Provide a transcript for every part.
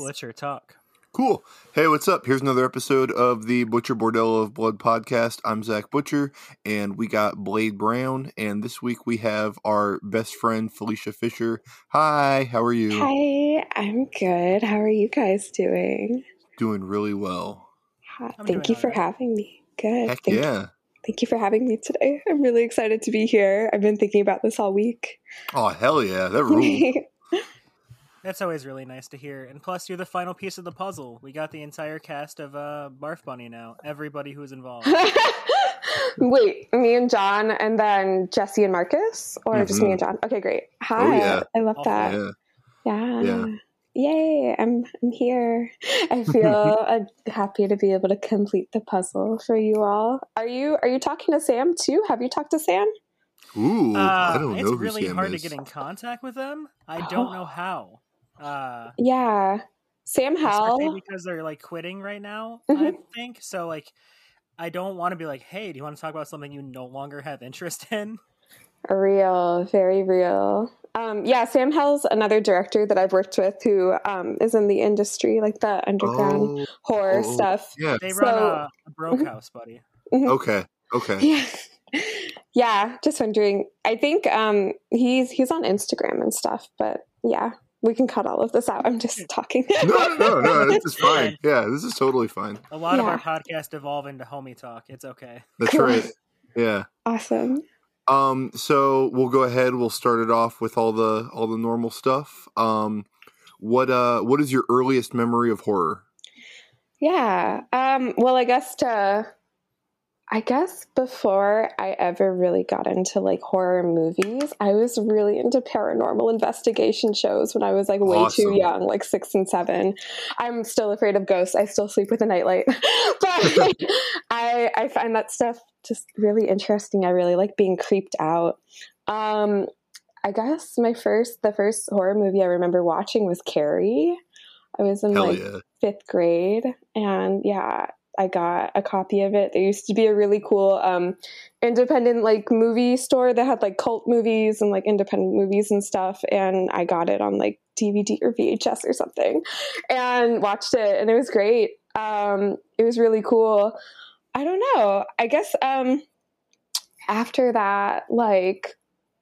Butcher talk. Cool. Hey, what's up? Here's another episode of the Butcher Bordello of Blood podcast. I'm Zach Butcher, and we got Blade Brown. And this week we have our best friend, Felicia Fisher. Hi, how are you? Hi, I'm good. How are you guys doing? Doing really well. Hi, Thank you for alright. having me. Good. Heck Thank, yeah. thank you for having me today. I'm really excited to be here. I've been thinking about this all week. Oh, hell yeah. That rule. That's always really nice to hear. And plus, you're the final piece of the puzzle. We got the entire cast of uh, Barf Bunny now. Everybody who's involved. Wait, me and John, and then Jesse and Marcus, or just me Mhm. and John? Okay, great. Hi, yeah. I love Oh, that. yeah. Yeah. Yeah. Yay, I'm I'm here. I feel uh, happy to be able to complete the puzzle for you all. Are you are you talking to Sam too? Have you talked to Sam? Ooh, I Uh, don't it's know who really Sam hard is. to get in contact with them. I don't Oh. know how. Uh, Yeah. Sam especially Howell. because they're like quitting right now. Mhm. I think so. Like, I don't want to be like, "Hey, do you want to talk about something you no longer have interest in?" Real, very real. Um, yeah, Sam Hell's another director that I've worked with who um, is in the industry, like the underground Oh, horror oh, stuff. yeah. They So- run a, a broke Mhm. house, buddy. Okay. Okay. Yeah. yeah, just wondering. I think um, he's he's on Instagram and stuff, but yeah, we can cut all of this out. I'm just talking. No, no, no. This is fine. Yeah, this is totally fine. A lot of our podcast evolve into homie talk. It's okay. That's Cool. right. Yeah. awesome. Um, so we'll go ahead. We'll start it off with all the all the normal stuff. Um, what uh, what is your earliest memory of horror? Yeah. Um, well, I guess to, I guess before I ever really got into like horror movies, I was really into paranormal investigation shows when I was like way Awesome. too young, like six and seven. I'm still afraid of ghosts. I still sleep with a nightlight, but I I find that stuff just really interesting. I really like being creeped out. Um, I guess my first, the first horror movie I remember watching was Carrie. I was in Hell like yeah! fifth grade and yeah i got a copy of it. There used to be a really cool um independent like movie store that had like cult movies and like independent movies and stuff and i got it on like dvd or vhs or something and watched it and it was great. Um it was really cool. I don't know. I guess um after that like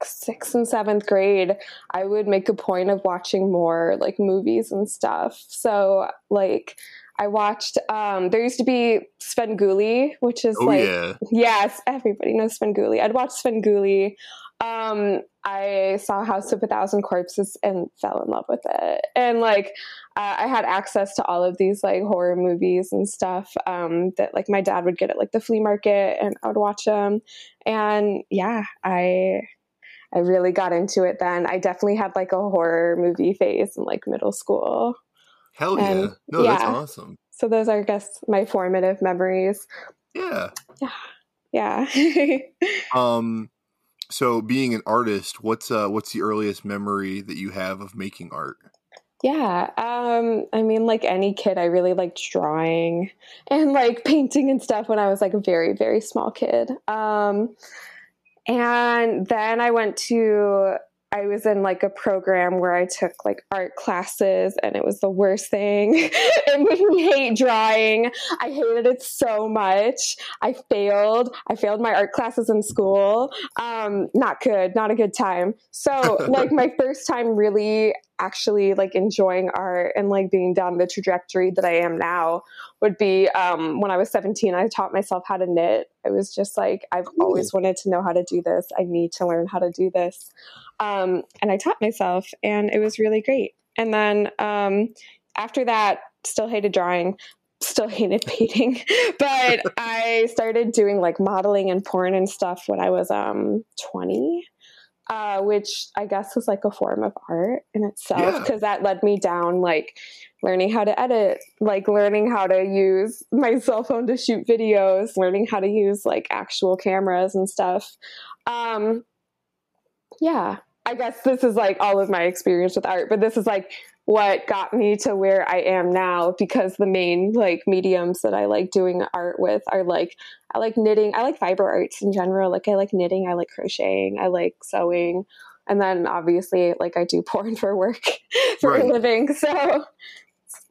sixth and seventh grade I would make a point of watching more like movies and stuff. So like I watched um there used to be Svengoolie, which is Oh like yeah, yes, everybody knows Svengoolie. I'd watch Svengoolie. Um I saw House of a Thousand Corpses and fell in love with it. And like uh, I had access to all of these like horror movies and stuff um that like my dad would get at like the flea market and I would watch them. And yeah, I I really got into it then. I definitely had like a horror movie phase in like middle school. Hell yeah! and- No, that's awesome. So those are, I guess, my formative memories. Yeah. Yeah. Yeah. Um, so being an artist, what's uh, what's the earliest memory that you have of making art? yeah. Um, I mean, like any kid, I really liked drawing and like painting and stuff when I was like a very, very small kid. Um, and then I went to I was in like a program where I took like art classes and it was the worst thing. it made me hate drawing. I hated it so much. I failed. I failed my art classes in school. Um, not good, not a good time. So like my first time really actually like enjoying art and like being down the trajectory that I am now would be um, when I was 17. I taught myself how to knit. I was just like, I've always wanted to know how to do this. I need to learn how to do this. Um, and I taught myself, and it was really great. And then um, after that, still hated drawing, still hated painting, but I started doing like modeling and porn and stuff when I was um, 20. Uh, which I guess was like a form of art in itself Yeah. because that led me down like learning how to edit, like learning how to use my cell phone to shoot videos, learning how to use like actual cameras and stuff. Um, yeah, I guess this is like all of my experience with art, but this is like what got me to where I am now because the main like mediums that I like doing art with are like I like knitting, I like fiber arts in general. Like I like knitting, I like crocheting, I like sewing. And then obviously like I do porn for work for Right. a living. So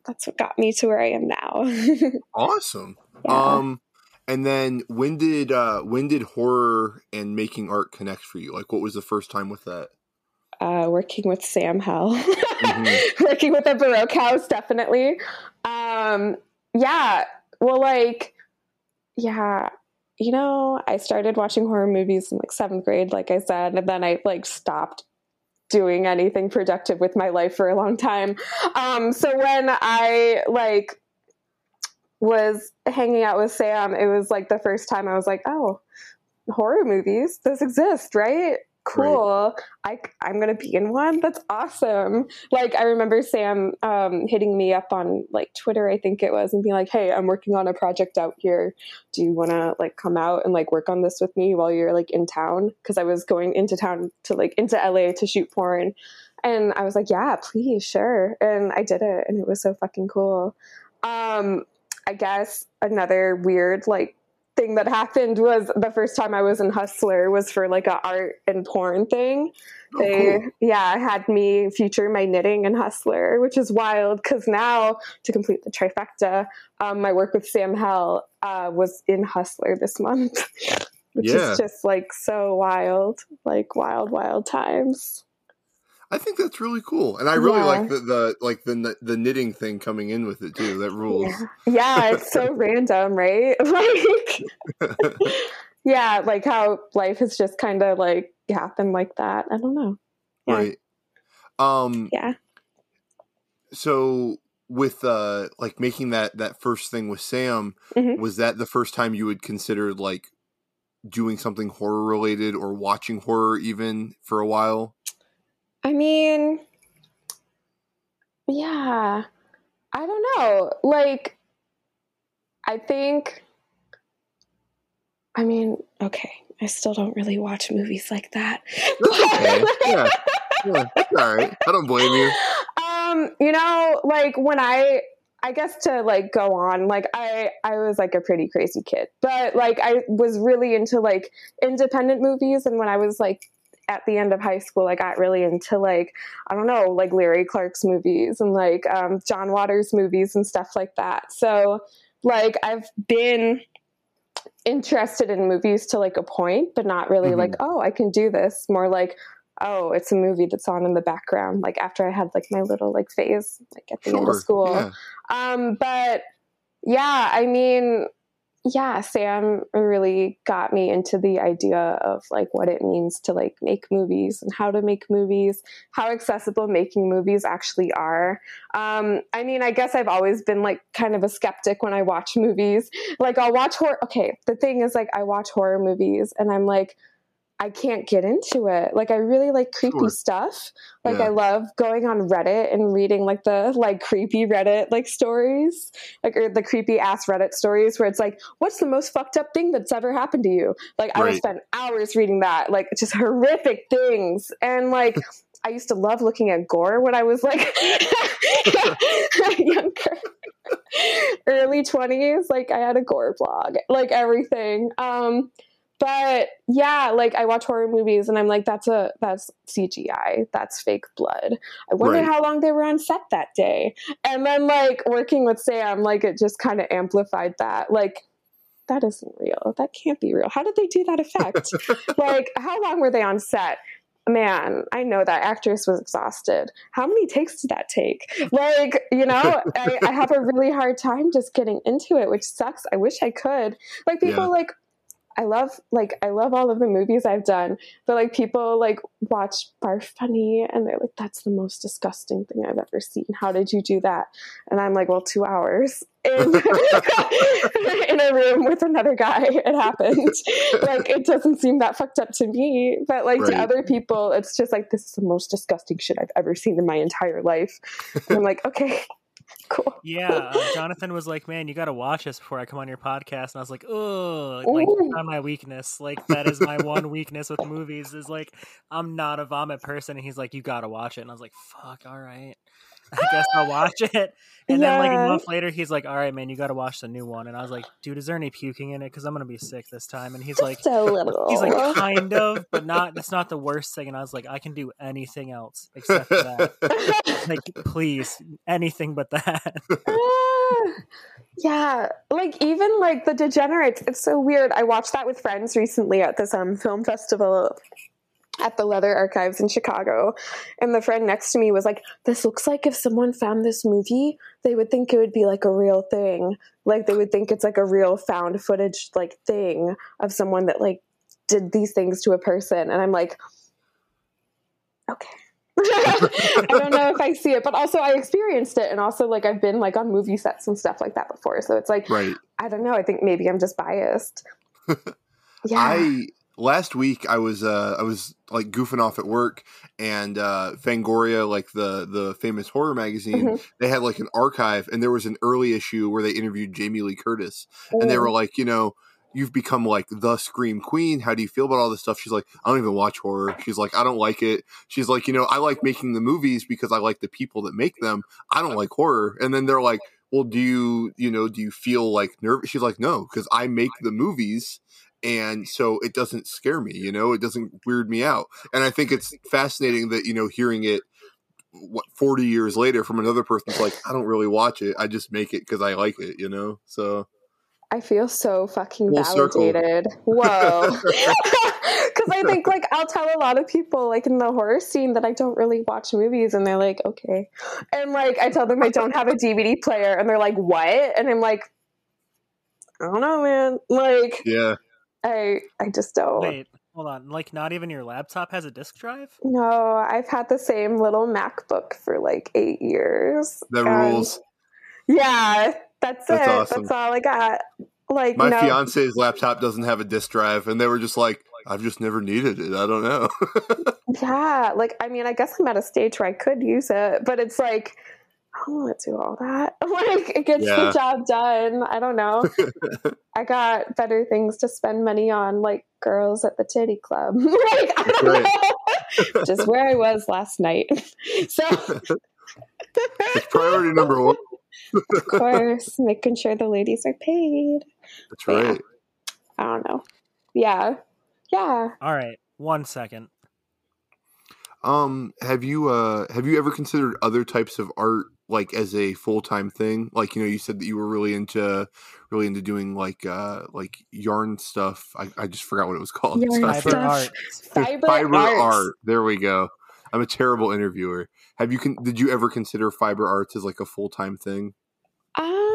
that's what got me to where I am now. awesome. Yeah. Um, and then when did uh when did horror and making art connect for you? Like, what was the first time with that? Uh, working with Sam Hell, Mhm. working with the Baroque House, definitely. Um, yeah, well, like, yeah, you know, I started watching horror movies in like seventh grade, like I said, and then I like stopped doing anything productive with my life for a long time. Um, so when I like was hanging out with Sam, it was like the first time I was like, oh, horror movies, those exist, right? Cool. I, I'm gonna be in one. That's awesome. Like I remember Sam um, hitting me up on like Twitter, I think it was, and being like, "Hey, I'm working on a project out here. Do you want to like come out and like work on this with me while you're like in town?" Because I was going into town to like into LA to shoot porn, and I was like, "Yeah, please, sure." And I did it, and it was so fucking cool. Um, I guess another weird like thing that happened was the first time I was in Hustler was for like a art and porn thing. Oh, they cool. yeah had me feature my knitting in Hustler, which is wild because now to complete the trifecta, um, my work with Sam Hell uh, was in Hustler this month, which Yeah. is just like so wild, like wild, wild times. I think that's really cool, and I really Yeah. like the, the like the the knitting thing coming in with it too. That rules. Yeah, yeah it's so random, right? Like, yeah, like how life has just kind of like happened like that. I don't know. Yeah. Right. Um. Yeah. So with uh like making that that first thing with Sam, Mhm. was that the first time you would consider like doing something horror related or watching horror even for a while? I mean, yeah, I don't know. Like, I think, I mean, okay, I still don't really watch movies like that. Okay. yeah. Yeah. All right. I don't blame you. Um, you know, like when I I guess to like go on, like I I was like a pretty crazy kid. But like I was really into like independent movies and when I was like at the end of high school I got really into like I don't know, like Larry Clark's movies and like um John Waters movies and stuff like that. So like I've been interested in movies to like a point, but not really Mhm. like, oh, I can do this. More like, oh, it's a movie that's on in the background. Like after I had like my little like phase, like at the end of school. Yeah. Um, but yeah, I mean, yeah, Sam really got me into the idea of like what it means to like make movies and how to make movies, how accessible making movies actually are. Um, I mean, I guess I've always been like kind of a skeptic when I watch movies. Like I'll watch horror. Okay, the thing is like I watch horror movies and I'm like. I can't get into it. Like I really like creepy Sure. stuff. Like Yeah. I love going on Reddit and reading like the like creepy Reddit like stories, like or the creepy ass Reddit stories where it's like, what's the most fucked up thing that's ever happened to you? Like I would spend hours reading that, like just horrific things, and like. I used to love looking at gore when I was like younger. Early 20s, like I had a gore blog, like everything. Um but yeah, like I watch horror movies and I'm like, that's a that's CGI, that's fake blood. I wonder Right. how long they were on set that day. And then like working with Sam, like it just kind of amplified that. Like that isn't real. That can't be real. How did they do that effect? like how long were they on set? Man, I know that actress was exhausted. How many takes did that take? Like, you know, I, I have a really hard time just getting into it, which sucks. I wish I could. Like people Yeah. like I love like I love all of the movies I've done, but like people like watch Barf Bunny and they're like, "That's the most disgusting thing I've ever seen. How did you do that?" And I'm like, "Well, two hours in in a room with another guy. It happened. like it doesn't seem that fucked up to me, but like Right. to other people, it's just like this is the most disgusting shit I've ever seen in my entire life. And I'm like, okay, cool. Yeah, uh, Jonathan was like, "Man, you got to watch this before I come on your podcast," and I was like, "Oh, like on my weakness. Like that is my one weakness with movies is like I'm not a vomit person." And he's like, "You got to watch it," and I was like, "Fuck, all right." I guess I'll watch it. And then like a month later, he's like, "All right, man, you got to watch the new one." And I was like, "Dude, is there any puking in it? Because I'm gonna be sick this time." And he's like, a little. "He's like, kind of, but not. That's not the worst thing." And I was like, "I can do anything else except that. Like, please, anything but that." Ah, yeah, like even like the Degenerates. It's so weird. I watched that with friends recently at this um film festival at the Leather Archives in Chicago, and the friend next to me was like, "This looks like if someone found this movie, they would think it would be like a real thing. Like they would think it's like a real found footage like thing of someone that like did these things to a person." And I'm like, okay. I don't know if I see it, but also I experienced it, and also like I've been like on movie sets and stuff like that before. So it's like right. I don't know. I think maybe I'm just biased. Yeah. I last week I was uh I was like goofing off at work and uh Fangoria, like the the famous horror magazine, Mhm. they had like an archive and there was an early issue where they interviewed Jamie Lee Curtis and they Mm. were like, you know, you've become like the scream queen. How do you feel about all this stuff? She's like, I don't even watch horror. She's like, I don't like it. She's like, you know, I like making the movies because I like the people that make them. I don't like horror. And then they're like, well, do you, you know, do you feel like nervous? She's like, no, because I make the movies. And so it doesn't scare me, you know, it doesn't weird me out. And I think it's fascinating that, you know, hearing it what 40 years later from another person's like, I don't really watch it. I just make it because I like it, you know? So I feel so fucking Full circle. validated. Whoa. Because I think, like, I'll tell a lot of people, like, in the horror scene that I don't really watch movies, and they're like, okay. And, like, I tell them I don't have a DVD player, and they're like, what? And I'm like, I don't know, man. Like, yeah. I, I just don't. Wait, hold on. Like, not even your laptop has a disk drive? No, I've had the same little MacBook for like eight years. That and- rules. Yeah, that's, That's it. awesome. That's all I got. Like, My no, fiance's laptop doesn't have a disk drive, and they were just like, I've just never needed it. I don't know. Yeah, like I mean, I guess I'm at a stage where I could use it, but it's like I don't want to do all that. Like it gets Yeah. the job done. I don't know. I got better things to spend money on, like girls at the titty club. like I don't Right. know, just where I was last night. So it's priority number one. of course, making sure the ladies are paid. That's Yeah. right. I don't know. Yeah, yeah. All right, one second. Um, have you uh have you ever considered other types of art like as a full time thing? Like you know, you said that you were really into really into doing like uh like yarn stuff. I, I just forgot what it was called. It's Yarn not Fiber fair. stuff. art. Fiber, Fiber arts. art. There we go. I'm a terrible interviewer. Have you con- did you ever consider fiber arts as like a full time thing? Um,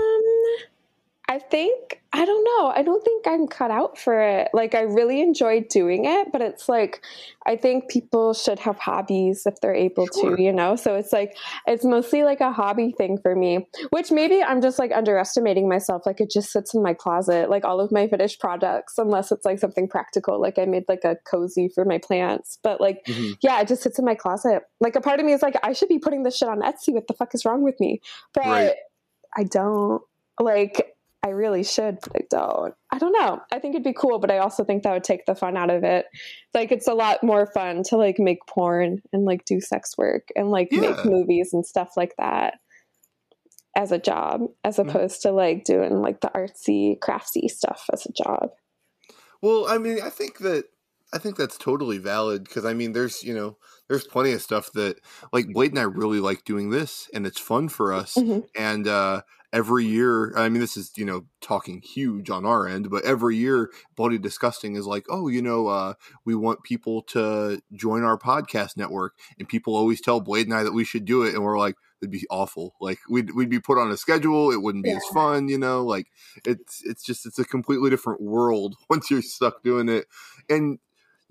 I think I don't know. I don't think I'm cut out for it. Like I really enjoy doing it, but it's like I think people should have hobbies if they're able Sure. to, you know. So it's like it's mostly like a hobby thing for me, which maybe I'm just like underestimating myself. Like it just sits in my closet, like all of my finished products, unless it's like something practical. Like I made like a cozy for my plants, but like Mhm. yeah, it just sits in my closet. Like a part of me is like, I should be putting this shit on Etsy. What the fuck is wrong with me? But Right. I don't. Like, I really should, but I don't. I don't know. I think it'd be cool, but I also think that would take the fun out of it. Like, it's a lot more fun to like make porn and like do sex work and like Yeah. make movies and stuff like that as a job, as Mm. opposed to like doing like the artsy, craftsy stuff as a job. Well, I mean, I think that I think that's totally valid because I mean, there's you know, there's plenty of stuff that like Blade and I really like doing this, and it's fun for us. Mhm. And uh, every year, I mean, this is you know talking huge on our end, but every year, Bloody Disgusting is like, oh, you know, uh, we want people to join our podcast network, and people always tell Blade and I that we should do it, and we're like. It'd be awful. Like we'd we'd be put on a schedule. It wouldn't be as fun, you know. Like it's it's just it's a completely different world once you're stuck doing it and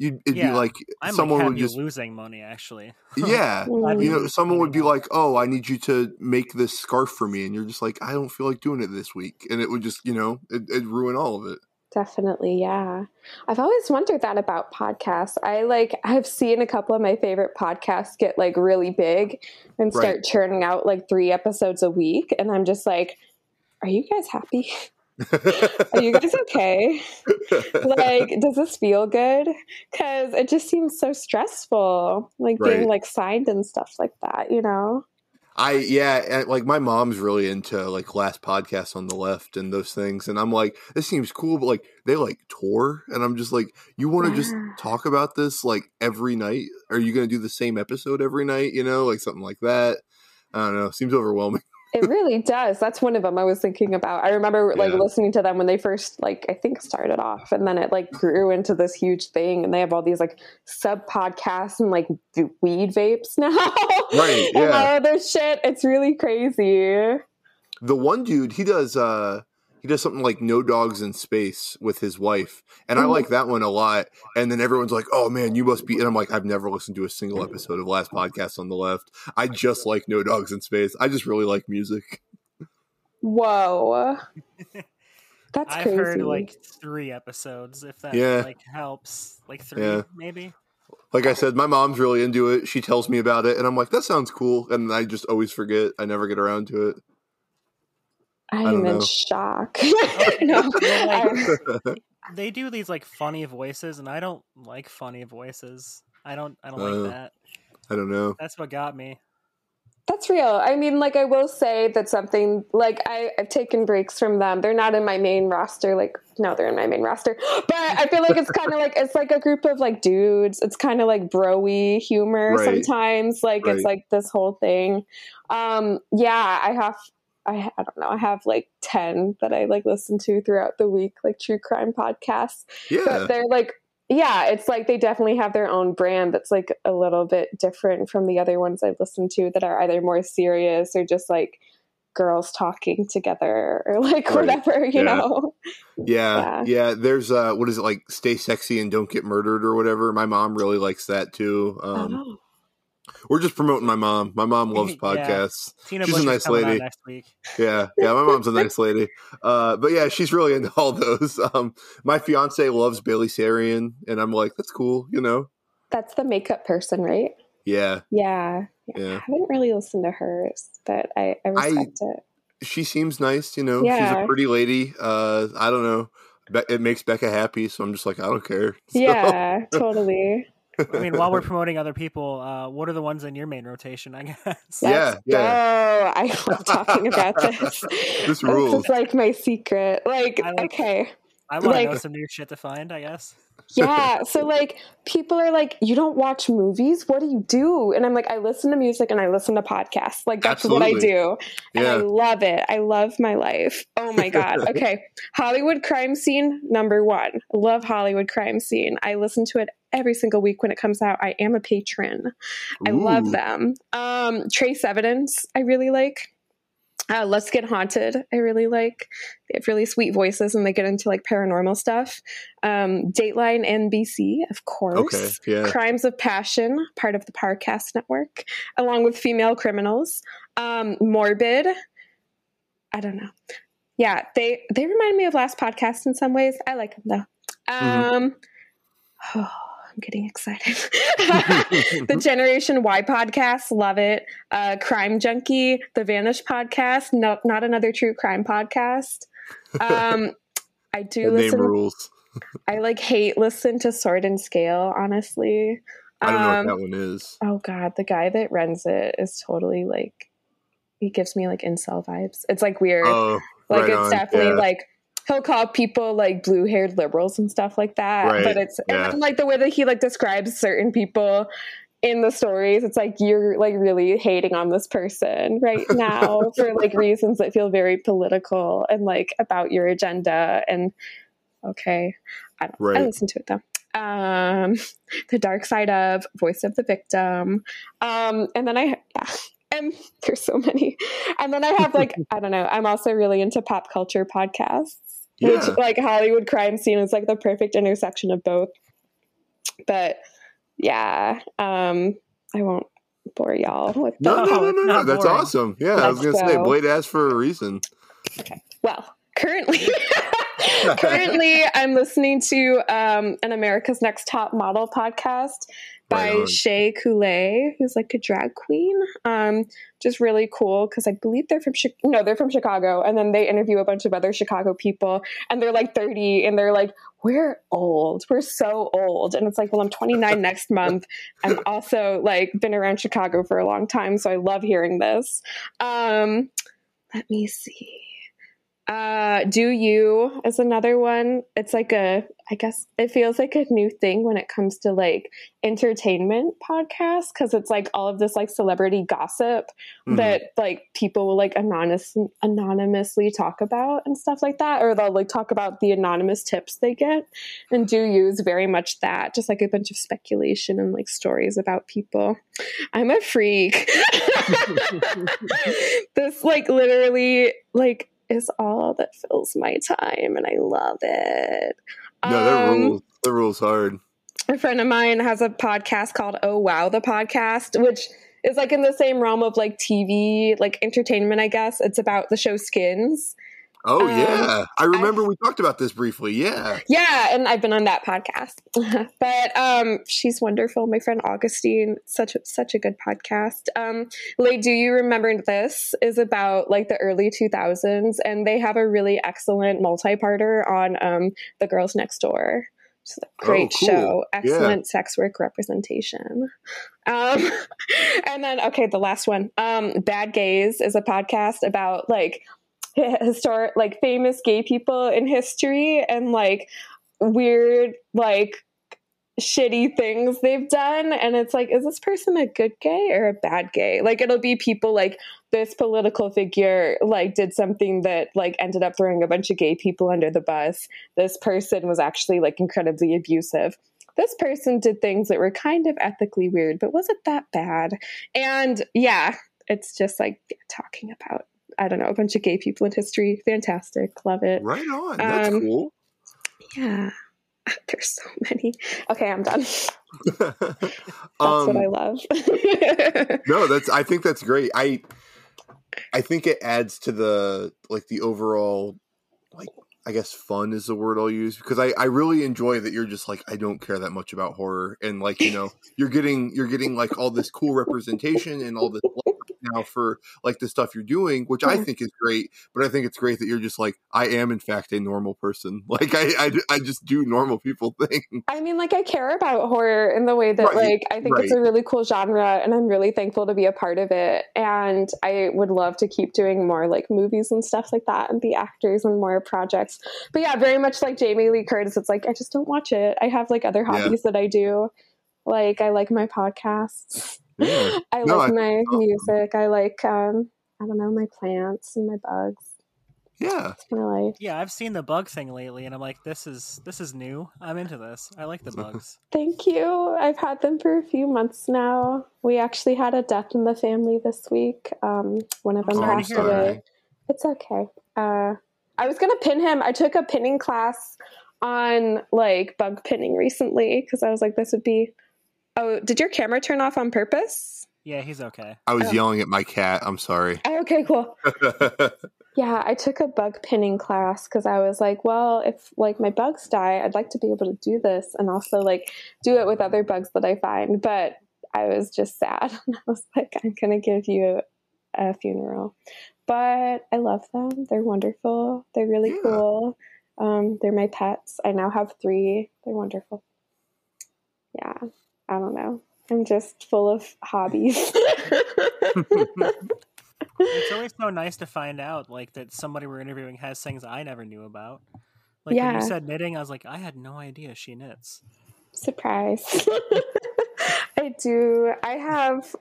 you'd it'd Yeah, be like I'm someone like would happy just losing money actually. yeah Mm. you know someone would be like oh i need you to make this scarf for me and you're just like i don't feel like doing it this week and it would just you know it, it'd ruin all of it Definitely, yeah. I've always wondered that about podcasts. I like I've seen a couple of my favorite podcasts get like really big and start Right. churning out like 3 episodes a week and I'm just like are you guys happy? Are you guys okay? like does this feel good? Cuz it just seems so stressful like Right. being like signed and stuff like that, you know. I yeah, and, like my mom's really into like last podcast on the left and those things, and I'm like, this seems cool, but like they like tour, and I'm just like, you want to just talk about this like every night? Are you going to do the same episode every night? You know, like something like that. I don't know. Seems overwhelming. It really does. That's one of them I was thinking about. I remember like Yeah. listening to them when they first like I think started off and then it like grew into this huge thing and they have all these like sub podcasts and like weed vapes now. Right, and yeah. all of this shit. It's really crazy. The one dude, he does uh he does something like No Dogs in Space with his wife, and I Mhm. like that one a lot. And then everyone's like, "Oh man, you must be," and I'm like, "I've never listened to a single episode of Last Podcast on the Left. I just like No Dogs in Space. I just really like music." Whoa. That's I've crazy. heard like three episodes, if that Yeah. like helps. Like three, Yeah. maybe. Like I said, my mom's really into it. She tells me about it, and I'm like, "That sounds cool," and I just always forget. I never get around to it. I'm in know. shock. no, like- They do these like funny voices, and I don't like funny voices. I don't. I don't Oh. like that. I don't know. That's what got me. That's real. I mean, like I will say that something like I, I've taken breaks from them. They're not in my main roster. Like no, they're in my main roster. But I feel like it's kind of like it's like a group of like dudes. It's kind of like broy humor Right. sometimes. Like it's like this whole thing. Um, yeah, I have. I, I don't know. I have like ten that I like listen to throughout the week, like true crime podcasts Yeah, but they're like yeah it's like they definitely have their own brand that's like a little bit different from the other ones i've listened to that are either more serious or just like girls talking together or like Right. whatever you Yeah. know yeah, yeah. There's uh, what is it like? Stay sexy and don't get murdered or whatever. My mom really likes that too. Um, Oh. We're just promoting my mom. My mom loves Yeah. podcasts. Tina She's a nice lady. next week. Yeah, yeah, my mom's a nice lady. Uh, but yeah, she's really into all those. Um, my fiance loves Bailey Sarian, and I'm like, that's cool, you know? that's the makeup person right Yeah, yeah. i yeah. haven't really listened to hers but i, I respect it She seems nice, you know. Yeah. She's a pretty lady. Uh, I don't know. Be- it makes Becca happy, so I'm just like, I don't care. So- yeah totally I mean, while we're promoting other people, uh, what are the ones in your main rotation? I guess. Yeah, Let's go. I love talking about this. This rules. is like my secret. Like, I like- okay. I want to know Like- some new shit to find. I guess. Yeah. So like people are like, you don't watch movies? What do you do? And I'm like, I listen to music and I listen to podcasts. Like that's what I do. And I love it. I love my life. Oh my God. Okay. Hollywood crime scene, number one. Love Hollywood crime scene. I listen to it every single week when it comes out. I am a patron. I love them. Um, Trace Evidence, I really like. Uh, Let's Get Haunted, I really like. They have really sweet voices and they get into like paranormal stuff. Um, Dateline NBC, of course. Okay, yeah. Crimes of Passion, part of the Parcast Network, along with Female Criminals. Um, Morbid, I don't know. Yeah, they they remind me of last podcast in some ways. I like them though. Mhm. Um, oh, I'm getting excited. the Generation Why podcast, love it. Uh, crime Junkie, the Vanish podcast, no, not another true crime podcast. Um, I do name listen. rules. I like hate listen to Sword and Scale. Honestly, I don't know Um, what that one is. oh god, the guy that runs it is totally like he gives me like incel vibes. It's like weird. Oh, like right it's on, definitely yeah. like he'll call people like blue haired liberals and stuff like that. Right, But it's yeah. and then, like the way that he like describes certain people in the stories, it's like you're like really hating on this person right now for like reasons that feel very political and like about your agenda and okay. I don't I listen to it though. Um The Dark Side of Voice of the Victim. Um and then I yeah. And there's so many. And then I have like, I don't know, I'm also really into pop culture podcasts, Yeah. which like Hollywood crime scene is like the perfect intersection of both. But yeah, um, I won't bore y'all with No, that. no, no, no, no. That's boring. awesome. Yeah, I was gonna say go. Blade asked for a reason. Okay. Well, currently, currently I'm listening to um, an America's Next Top Model podcast by Right. Shea Couleé, who's like a drag queen. Um, just really cool because I believe they're from Chi- no, they're from Chicago, and then they interview a bunch of other Chicago people, and they're like thirty, and they're like, "We're old, we're so old," and it's like, "Well, I'm 29 next month. I'm also like been around Chicago for a long time, so I love hearing this." Um, let me see. Uh, Deux U is another one. It's like a, I guess it feels like a new thing when it comes to like entertainment podcasts because it's like all of this like celebrity gossip Mhm. that like people will like anonymous anonymously talk about and stuff like that, or they'll like talk about the anonymous tips they get. And Deux U is very much that, just like a bunch of speculation and like stories about people. I'm a freak. this like literally like is all that fills my time and I love it. no, that Um, rules. That rules hard. a friend of mine has a podcast called Oh Wow the podcast, which is like in the same realm of like TV, like entertainment, I guess. It's about the show Skins. Oh um, yeah, I remember we talked about this briefly. Yeah. Yeah, and I've been on that podcast. but um she's wonderful. My friend Augustine, such a, such a good podcast. Um Lay, do you remember this is about like the early 2000s and they have a really excellent multi-parter on um The Girls Next Door. It's a great Oh, cool. show. Yeah. Excellent sex work representation. Um and then okay, the last one. Um Bad Gays is a podcast about like historic like famous gay people in history and like weird like shitty things they've done. And it's like is this person a good gay or a bad gay? Like it'll be people like this political figure like did something that like ended up throwing a bunch of gay people under the bus. This person was actually like incredibly abusive. This person did things that were kind of ethically weird but wasn't that bad. And yeah it's just like talking about i don't know a bunch of gay people in history fantastic love it Right on. That's Um, cool. yeah there's so many okay i'm done that's um, what i love no, that's. I think that's great. I, I think it adds to the like the overall, like I guess fun is the word I'll use because I I really enjoy that you're just like I don't care that much about horror and like you know you're getting you're getting like all this cool representation and all this now for like the stuff you're doing, which I mm-hmm. think is great. But I think it's great that you're just like I am in fact a normal person. Like I I, I just do normal people things. I mean, like I care about horror in the way that, Right, like, I think it's a really cool genre, and I'm really thankful to be a part of it. And I would love to keep doing more like movies and stuff like that, and be actors and more projects. But yeah, very much like Jamie Lee Curtis, it's like I just don't watch it. I have like other Yeah. hobbies that I do. Like I like my podcasts. Yeah. I No, like I- my awesome. music. I like um, I don't know my plants and my bugs. Yeah. It's my life. Yeah, I've seen the bug thing lately, and I'm like, this is this is new. I'm into this. I like the bugs. Thank you. I've had them for a few months now. We actually had a death in the family this week. Um, one of I'm them sorry to passed hear that. away. It's okay. Uh, I was gonna pin him. I took a pinning class on like bug pinning recently because I was like, this would be. Oh, did your camera turn off on purpose? Yeah, he's okay. I was Oh. yelling at my cat. I'm sorry. Oh, okay, cool. Yeah, I took a bug pinning class because I was like, well, if like my bugs die, I'd like to be able to do this and also like do it with other bugs that I find. But I was just sad. And I was like, I'm gonna give you a funeral. But I love them. They're wonderful. They're really Yeah. cool. Um, they're my pets. I now have three. They're wonderful. Yeah, I don't know. I'm just full of hobbies. It's always so nice to find out like that somebody we're interviewing has things I never knew about. Like when you said knitting, I was like, I had no idea she knits. Surprise. I do. I have,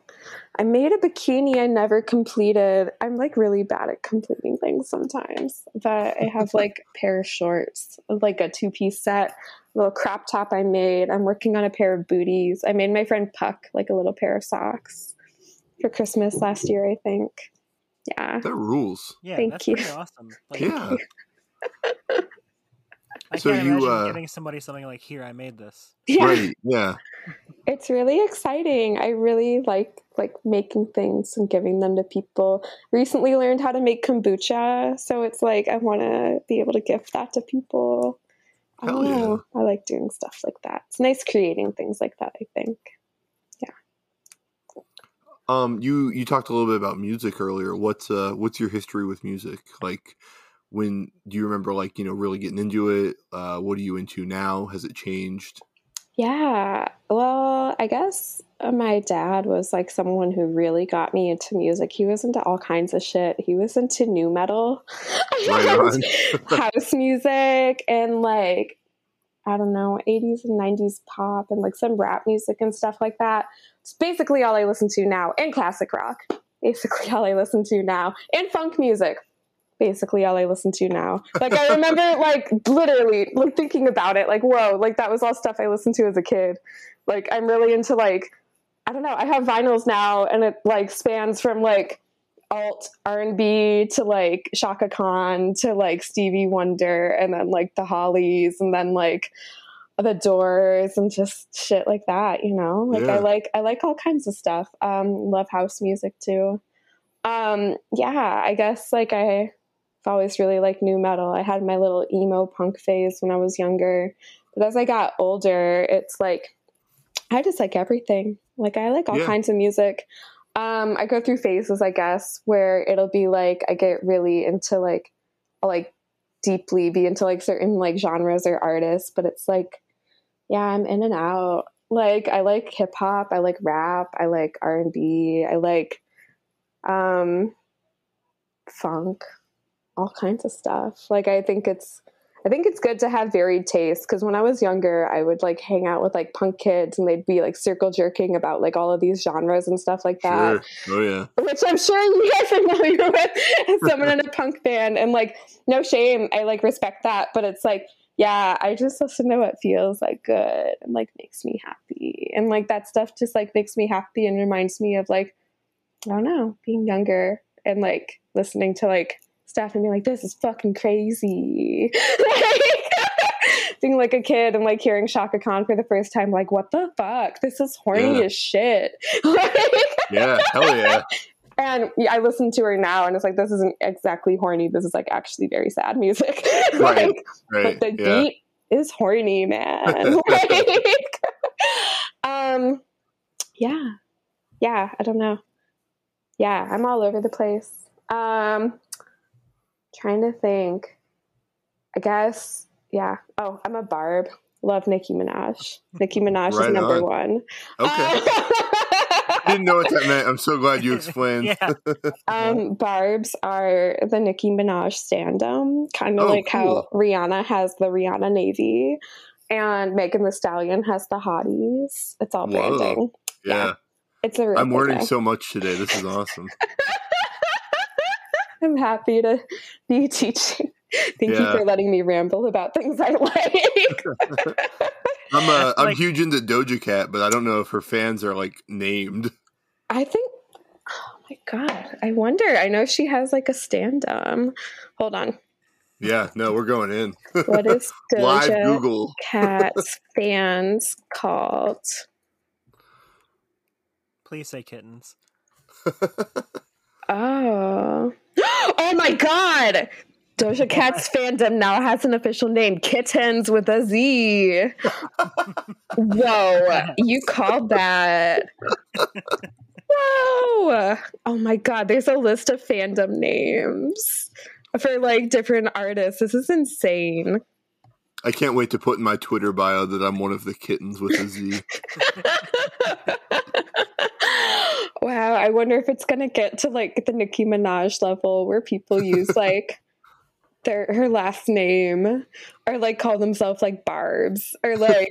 I made a bikini I never completed. I'm like really bad at completing things sometimes, but I have like a pair of shorts, like a two piece set, little crop top I made. I'm working on a pair of booties. I made my friend Puck like a little pair of socks for Christmas last year, I think. Yeah. that rules. Yeah, Thank that's you. pretty awesome. Like, Yeah. I So can't you, imagine uh, getting somebody something like, "Here, I made this." Yeah. Right. Yeah. it's really exciting i really like like making things and giving them to people recently learned how to make kombucha so it's like i want to be able to gift that to people i Hell don't yeah. know i like doing stuff like that it's nice creating things like that i think Yeah. Um, you you talked a little bit about music earlier. What's uh what's your history with music? Like, when do you remember like you know really getting into it? Uh, what are you into now? Has it changed? Yeah. Well, I guess uh, my dad was like someone who really got me into music. He was into all kinds of shit. He was into new metal, Right house music, and like I don't know, 80s and 90s pop and like some rap music and stuff like that. It's basically all I listen to now, and classic rock. Basically all I listen to now, and funk music. Basically all I listen to now. Like I remember, like literally, like thinking about it, like whoa, like that was all stuff I listened to as a kid. Like I'm really into like, I don't know. I have vinyls now, and it like spans from like alt R&B to like Chaka Khan to like Stevie Wonder and then like the Hollies and then like the Doors and just shit like that, you know? Like Yeah. I like I like all kinds of stuff. Um love house music too. Um yeah, I guess like I I've always really liked new metal. I had my little emo punk phase when I was younger. But as I got older, it's like I just like everything. Like I like all Yeah. kinds of music um i go through phases i guess where it'll be like i get really into like I'll, like deeply be into like certain like genres or artists but it's like yeah i'm in and out like i like hip hop i like rap i like r&b i like um funk all kinds of stuff like i think it's I think it's good to have varied tastes because when I was younger, I would like hang out with like punk kids and they'd be like circle jerking about like all of these genres and stuff like that, Sure. Oh yeah. which I'm sure you guys are familiar with as someone in a punk band. And like, no shame, I like respect that, but it's like, yeah, I just listen to what feels like good and like makes me happy. And like that stuff just like makes me happy and reminds me of like, I don't know, being younger and like listening to like stuff and being like, this is fucking crazy. like, being like a kid and like hearing Chaka Khan for the first time, like, what the fuck? This is horny Yeah. as shit. like, Yeah. Hell yeah. and I listen to her now and it's like, this isn't exactly horny. This is like actually very sad music. Right. like, Right. but the Yeah. beat is horny, man. like, um, yeah, yeah. I don't know. Yeah, I'm all over the place. Um, trying to think. I guess, yeah. Oh, I'm a barb. Love Nicki Minaj. Nicki Minaj Right is number on. one. Okay. Uh, Didn't know what that meant. I'm so glad you explained. yeah. Um, barbs are the Nicki Minaj standum, kind of Oh, like how Rihanna has the Rihanna Navy, and Megan Thee Stallion has the Hotties. It's all Whoa. branding. Yeah. It's a real I'm learning so much today. This is awesome. I'm happy to be teaching. Thank you for letting me ramble about things I like. I'm uh, I'm Like- huge into Doja Cat, but I don't know if her fans are like named. I think. Oh my god! I wonder. I know she has like a stand. standum. Hold on. Yeah, no, we're going in. What is Live Doja Google. Cat's fans called? Please say kittens. Oh. Oh my god! Doja Cat's fandom now has an official name, Kittens with a Z. Whoa, you called that. Whoa. Oh my god, there's a list of fandom names for like different artists. This is insane. I can't wait to put in my Twitter bio that I'm one of the kittens with a Z. wow, I wonder if it's gonna get to like the Nicki Minaj level where people use like their her last name or like call themselves like Barbs or like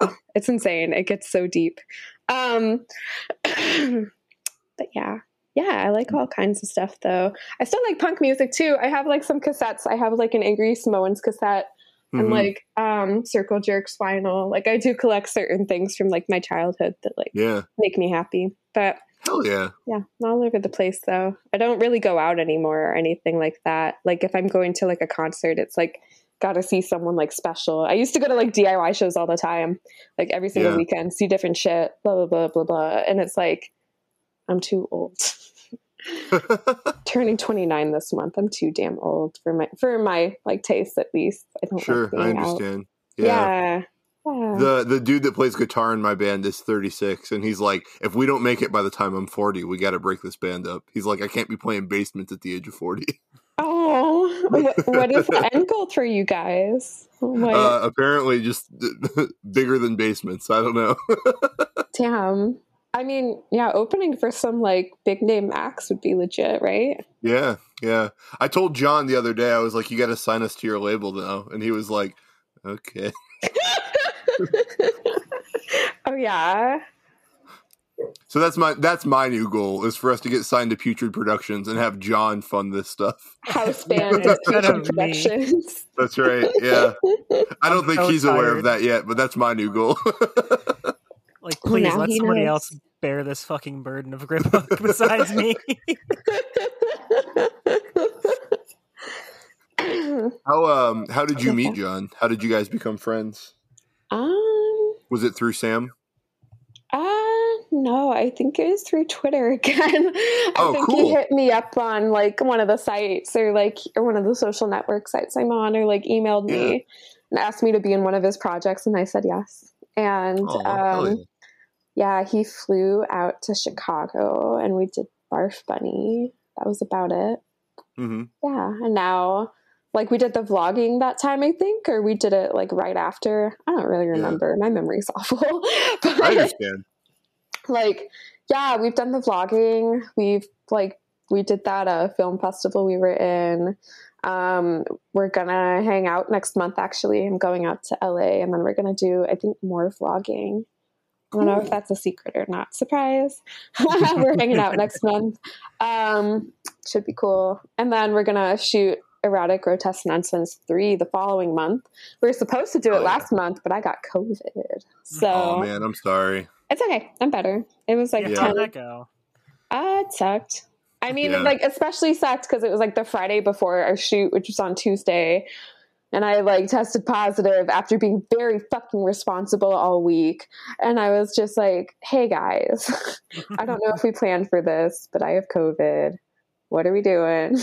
it's insane. It gets so deep. Um but yeah. Yeah, I like all kinds of stuff though. I still like punk music too. I have like some cassettes. I have like an Angry Samoans cassette and Mhm. like um circle jerks vinyl like i do collect certain things from like my childhood that like yeah, make me happy but hell yeah. yeah I'm all over the place though i don't really go out anymore or anything like that like if i'm going to like a concert it's like gotta see someone like special i used to go to like diy shows all the time like every single Yeah. weekend see different shit blah blah blah blah blah and it's like i'm too old turning 29 this month i'm too damn old for my for my like taste at least i don't sure, like I being out understand. Yeah. yeah. The the dude that plays guitar in my band is 36, and he's like, if we don't make it by the time I'm 40, we got to break this band up. He's like, I can't be playing basements at the age of 40. oh, what, is the end goal for you guys? What? Uh, apparently, just bigger than basements. I don't know. Damn. I mean, yeah, opening for some like big name acts would be legit, right? yeah, yeah. I told John the other day, I was like, you got to sign us to your label now, and he was like, okay. oh yeah. So that's my that's my new goal is for us to get signed to Putrid Productions and have John fund this stuff. House band Instead of me. productions. That's right. Yeah. I don't I'm think so he's aware of that yet, but that's my new goal. Like, please now let somebody knows. else bear this fucking burden of grip book besides me. how um how did you meet John? How did you guys become friends? Um Was it through Sam? Uh no, I think it was through Twitter again. I Oh, think cool. he hit me up on like one of the sites or like or one of the social network sites I'm on or like emailed Yeah. me and asked me to be in one of his projects and I said yes. And Oh, um yeah, he flew out to Chicago and we did Barf Bunny. That was about it. hmm Yeah, and now like we did the vlogging that time I think or we did it like right after. I don't really remember. My memory's awful. but I understand. like yeah we've done the vlogging. We've like we did that uh film festival we were in. Um we're gonna hang out next month actually. I'm going out to la and then we're gonna do i think more vlogging. I don't know if that's a secret or not. Surprise. We're hanging out next month. Um should be cool. And then we're gonna shoot erotic grotesque nonsense 3 the following month we were supposed to do Oh, it yeah. last month but i got covid so Oh man, I'm sorry. it's okay. I'm better. It was like yeah, Yeah. how'd 10. that go? Uh, it sucked. I mean, Yeah. like, especially sucked because it was like the Friday before our shoot, which was on Tuesday. And I like tested positive after being very fucking responsible all week. And I was just like, hey guys, I don't know if we planned for this, but I have COVID. What are we doing?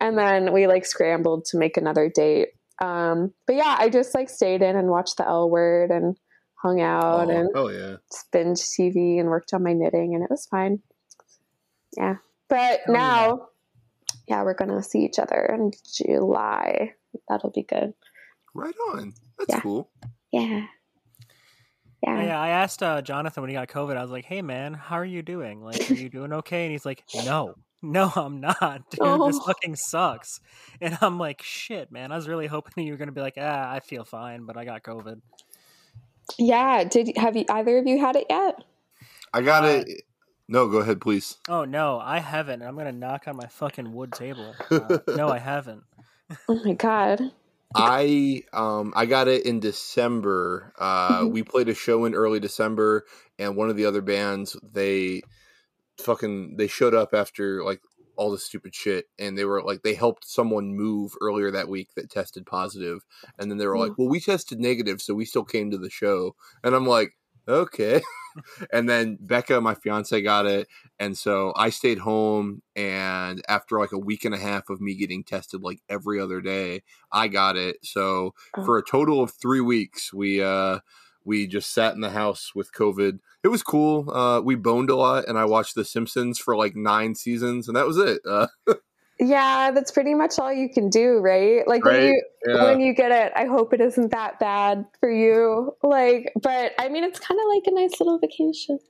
And then we like scrambled to make another date. Um, but yeah, I just like stayed in and watched the L word and hung out Oh, and hell yeah. binge TV and worked on my knitting, and it was fine. Yeah, but Oh, now, yeah. we're gonna see each other in July. That'll be good. Right on. That's Yeah. cool. Yeah, yeah. Yeah, I asked uh, Jonathan when he got COVID. I was like, "Hey, man, how are you doing? Like, are you doing okay?" And he's like, "No, no, I'm not, dude. This Oh. fucking sucks." And I'm like, "Shit, man. I was really hoping you were gonna be like, ah, I feel fine, but I got COVID." Yeah. Did have you either of you had it yet? I got Uh, it. No, go ahead, please. Oh no, I haven't. I'm gonna knock on my fucking wood table. Uh, no, I haven't. Oh my god. I um I got it in December. Uh Mhm. we played a show in early December and one of the other bands they fucking they showed up after like all the stupid shit and they were like they helped someone move earlier that week that tested positive and then they were like, "Well, we tested negative, so we still came to the show." And I'm like, "Okay." and then Becca, my fiance, got it, and so I stayed home. And after like a week and a half of me getting tested like every other day, I got it. So Oh. for a total of three weeks, we uh we just sat in the house with COVID. It was cool. Uh, we boned a lot, and I watched The Simpsons for like nine seasons, and that was it. Uh, Yeah, that's pretty much all you can do, right? Like when you yeah. when you get it, I hope it isn't that bad for you. Like, but I mean, it's kind of like a nice little vacation.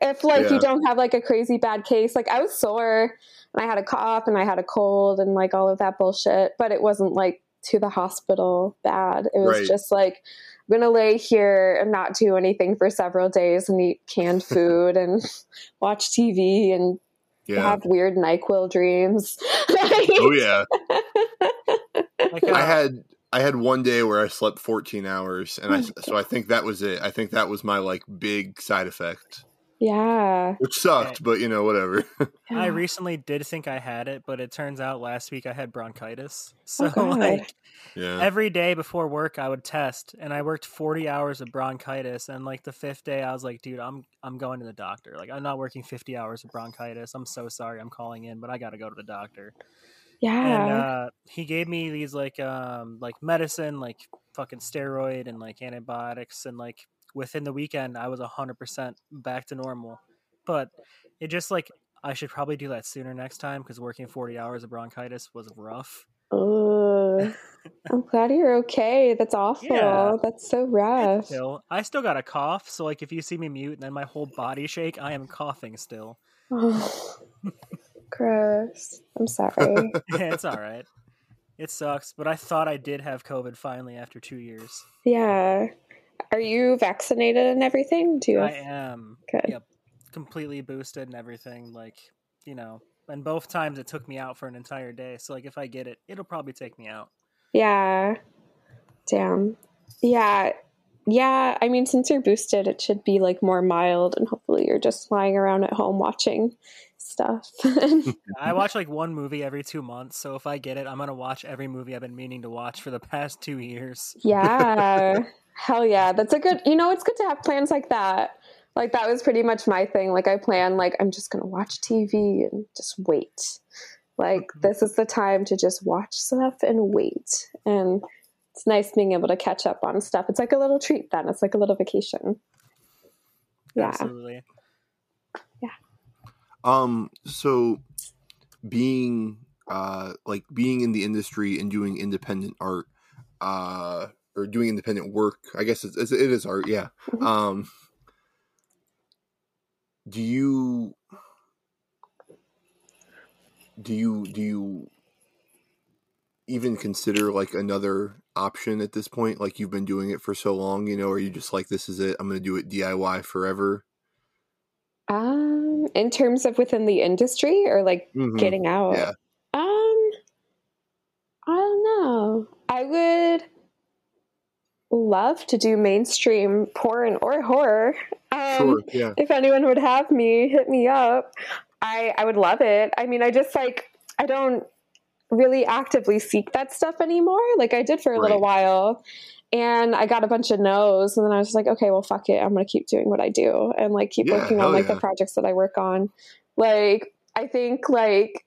If like Yeah. you don't have like a crazy bad case, like I was sore and I had a cough and I had a cold and like all of that bullshit, but it wasn't like to the hospital bad. It was Right. just like I'm gonna lay here and not do anything for several days and eat canned food and watch TV and yeah. have weird Nyquil dreams. Oh yeah. Uh, I had I had one day where I slept 14 hours, and I Oh, so I think that was it. I think that was my like big side effect, yeah. which sucked, but you know whatever. I recently did think I had it, but it turns out last week I had bronchitis. So Oh, God. like yeah. every day before work I would test and I worked 40 hours of bronchitis and like the fifth day I was like, dude, I'm I'm going to the doctor. Like I'm not working 50 hours of bronchitis. I'm so sorry I'm calling in, but I got to go to the doctor. Yeah. And uh he gave me these like um like medicine like fucking steroid and like antibiotics and like within the weekend I was 100% back to normal. But it just like I should probably do that sooner next time because working 40 hours of bronchitis was rough. Ugh. I'm glad you're okay. That's awful. Yeah. That's so rough. Still, I still got a cough, so like if you see me mute and then my whole body shake, I am coughing still. Oh, gross. I'm sorry. it's all right. It sucks, but I thought I did have COVID finally after two years. yeah. Are you vaccinated and everything? Do you I am. Good. Yep. Completely boosted and everything. Like, you know, and both times it took me out for an entire day. So, like, if I get it, it'll probably take me out. Yeah. Damn. Yeah. Yeah. I mean, since you're boosted, it should be like more mild, and hopefully you're just lying around at home watching stuff. I watch like one movie every two months. So, if I get it, I'm to watch every movie I've been meaning to watch for the past two years. yeah. Hell yeah. That's a good, you know, it's good to have plans like that. Like, that was pretty much my thing. Like, I plan, like, I'm just to watch TV and just wait. Like, this is the time to just watch stuff and wait. And it's nice being able to catch up on stuff. It's like a little treat then. It's like a little vacation. Yeah. Absolutely. Yeah. Um, so being uh like being in the industry and doing independent art, uh, or doing independent work, I guess it's, it's it is art, yeah. Mhm. Um, do you do you do you even consider like another option at this point? Like you've been doing it for so long, you know, or you just like this is it? I'm gonna do it DIY forever. Um, in terms of within the industry or like Mhm. getting out? Yeah. Um, I don't know. I would love to do mainstream porn or horror. Um, Sure. Yeah. if anyone would have me, hit me up. I I would love it. I mean, I just like I don't really actively seek that stuff anymore. Like I did for a little while. And I got a bunch of no's, and then I was just like, okay, well, fuck it. I'm gonna keep doing what I do and like keep Yeah, working on like yeah. the projects that I work on. Like, I think like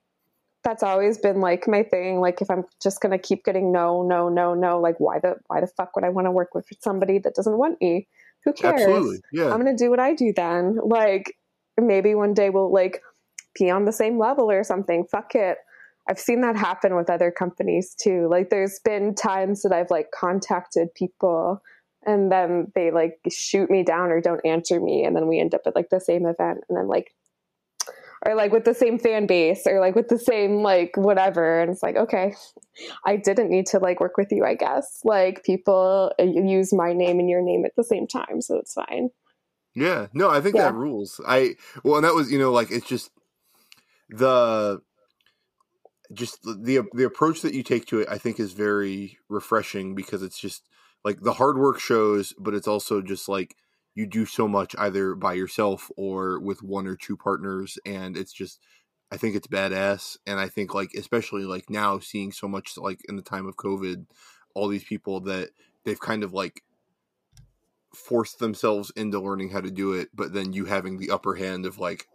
that's always been like my thing. Like, if I'm just gonna keep getting no, no, no, no, like why the why the fuck would I want to work with somebody that doesn't want me? Who cares? Absolutely. Yeah. I'm gonna do what I do then. Like maybe one day we'll like be on the same level or something. Fuck it. I've seen that happen with other companies too. Like there's been times that I've like contacted people and then they like shoot me down or don't answer me and then we end up at like the same event and I'm like or like with the same fan base or like with the same like whatever and it's like okay i didn't need to like work with you i guess like people uh, use my name and your name at the same time so it's fine Yeah, no, I think Yeah. that rules. I well, and that was you know like it's just the just the- the approach that you take to it. I think is very refreshing because it's just like the hard work shows, but it's also just like you do so much either by yourself or with one or two partners, and it's just I think it's badass, and I think like especially like now seeing so much like in the time of COVID, all these people that they've kind of like forced themselves into learning how to do it, but then you having the upper hand of like,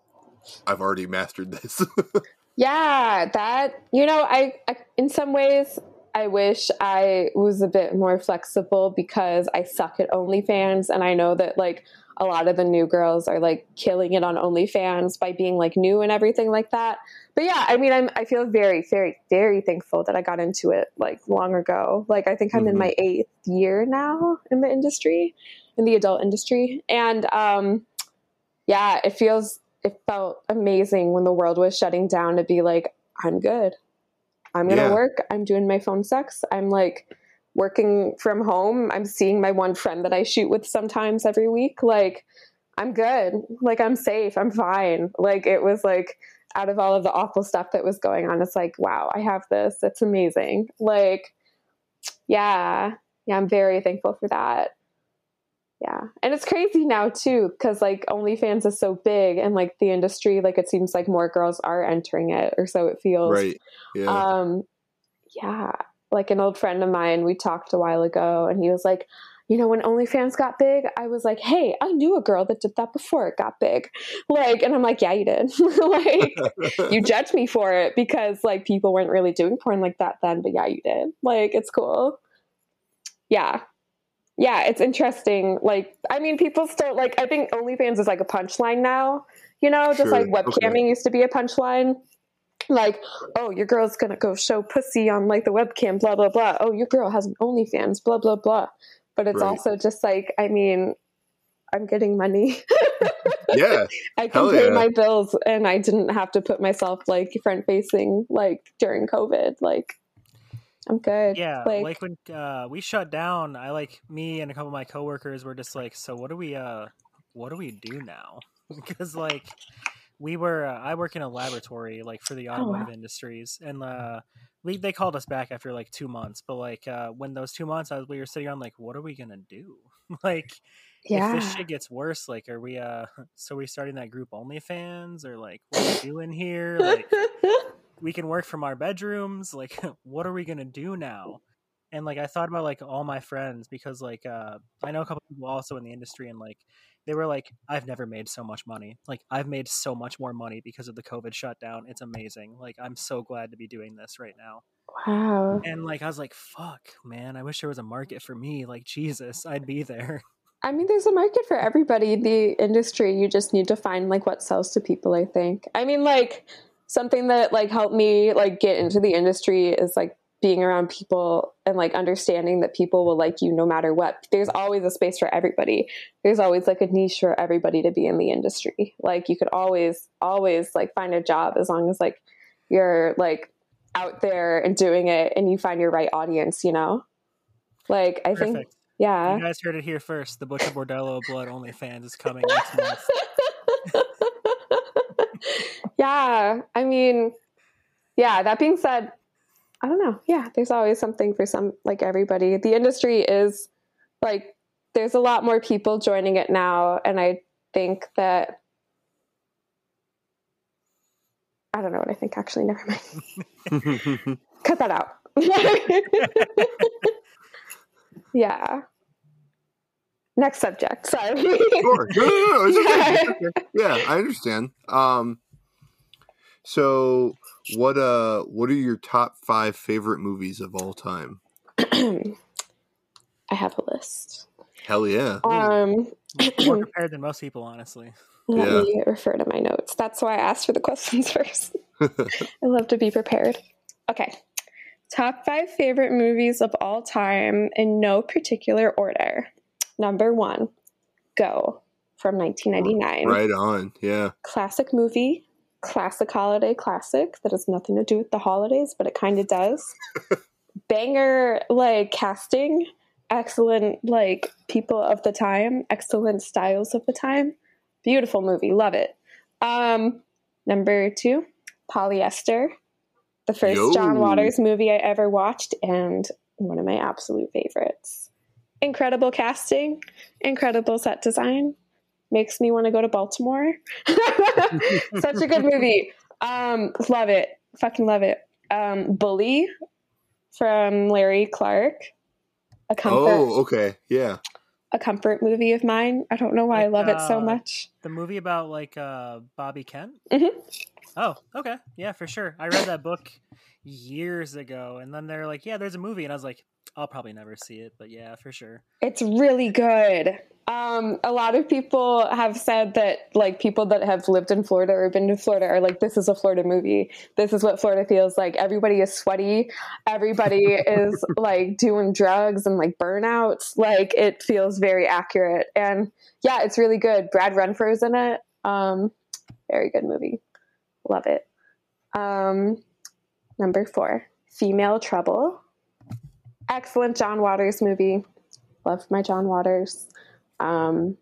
I've already mastered this. yeah that you know I, I in some ways i wish i was a bit more flexible because i suck at onlyfans and i know that like a lot of the new girls are like killing it on onlyfans by being like new and everything like that. But yeah i mean i'm i feel very very very thankful that i got into it like long ago. Like i think i'm in Mhm. my eighth year now in the industry in the adult industry. And um yeah it feels it felt amazing when the world was shutting down to be like i'm good. I'm gonna Yeah. work. I'm doing my phone sex. I'm like working from home. I'm seeing my one friend that i shoot with sometimes every week. Like i'm good. Like i'm safe. I'm fine. Like it was like out of all of the awful stuff that was going on it's like wow i have this. It's amazing. Like yeah. Yeah i'm very thankful for that yeah. And it's crazy now too because like onlyfans is so big and like the industry like it seems like more girls are entering it or so it feels. Right. Yeah. um yeah. Like an old friend of mine we talked a while ago and he was like you know when onlyfans got big i was like hey i knew a girl that did that before it got big like and i'm like yeah you did. Like you judged me for it because like people weren't really doing porn like that then but yeah you did. Like it's cool. Yeah. Yeah, it's interesting. Like, I mean, people still like. I think OnlyFans is like a punchline now. You know, just Sure, like webcamming okay. used to be a punchline. Like, oh, your girl's gonna go show pussy on like the webcam, blah blah blah. Oh, your girl has an OnlyFans, blah blah blah. But it's Right. also just like, I mean, I'm getting money. Yeah, I can Hell pay yeah. my bills, and I didn't have to put myself like front facing like during COVID. Like, I'm good. Yeah, like, like, when uh, we shut down, I like me and a couple of my coworkers were just like, "So what do we uh, what do we do now?" Because like we were, uh, I work in a laboratory like for the wow. automotive industries, and uh, we they called us back after like two months. But like uh, when those two months, I was, we were sitting on like, what are we gonna do? like yeah. if this shit gets worse, like, are we uh, so we starting that group OnlyFans or like what are we doing here? Like we can work from our bedrooms like what are we gonna do now and like i thought about like all my friends because like uh i know a couple people also in the industry and like they were like i've never made so much money like i've made so much more money because of the covid shutdown it's amazing like i'm so glad to be doing this right now wow. and like i was like fuck man i wish there was a market for me like jesus i'd be there I mean, there's a market for everybody in the industry. You just need to find like what sells to people. I think. I mean, like something that like helped me like get into the industry is like being around people and like understanding that people will like you no matter what. There's always a space for everybody. There's always like a niche for everybody to be in the industry. Like you could always, always like find a job as long as like you're like out there and doing it and you find your right audience. You know, like I think, yeah. you guys heard it here first the butcher bordello blood onlyfans is coming next month yeah, I mean, yeah, that being said, I don't know. Yeah, there's always something for some, like everybody. The industry is like, there's a lot more people joining it now. And I think that, I don't know what I think, actually. Never mind. Cut that out. yeah. Next subject. Sorry. sure. No, no, no, it's okay. Okay. Yeah, I understand. Um, so what uh, what are your top five favorite movies of all time? I have a list. Hell yeah. Um, more prepared than most people honestly Let Yeah. me refer to my notes. That's why I asked for the questions first. I love to be prepared. Okay. Top five favorite movies of all time in no particular order. Number one, Go from 1999. right on. Yeah. Classic movie, classic holiday classic that has nothing to do with the holidays, but it kind of does. Banger, like casting, excellent, like people of the time, excellent styles of the time. Beautiful movie, love it. Um, number two, Polyester, the first Yo. John Waters movie I ever watched, and one of my absolute favorites. Incredible casting, incredible set design, makes me want to go to Baltimore. Such a good movie. Um, love it, fucking love it. Um, Bully from Larry Clark, a comfort, Oh, okay. Yeah. a comfort movie of mine. I don't know why I Like, love it so uh, much. The movie about like uh Bobby Kent? Mhm. Oh, okay. Yeah, for sure. I read that book years ago and then they're like, Yeah, there's a movie and I was like, I'll probably never see it, but yeah, for sure. It's really good. Um, a lot of people have said that, like, people that have lived in Florida or been to Florida are like, this is a Florida movie. This is what Florida feels like. Everybody is sweaty. Everybody is like doing drugs and like burnouts. Like, it feels very accurate. And yeah, it's really good. Brad Renfro's in it. Um, very good movie. Love it. Um, number four, Female Trouble. Excellent John Waters movie. Love my John Waters. Um,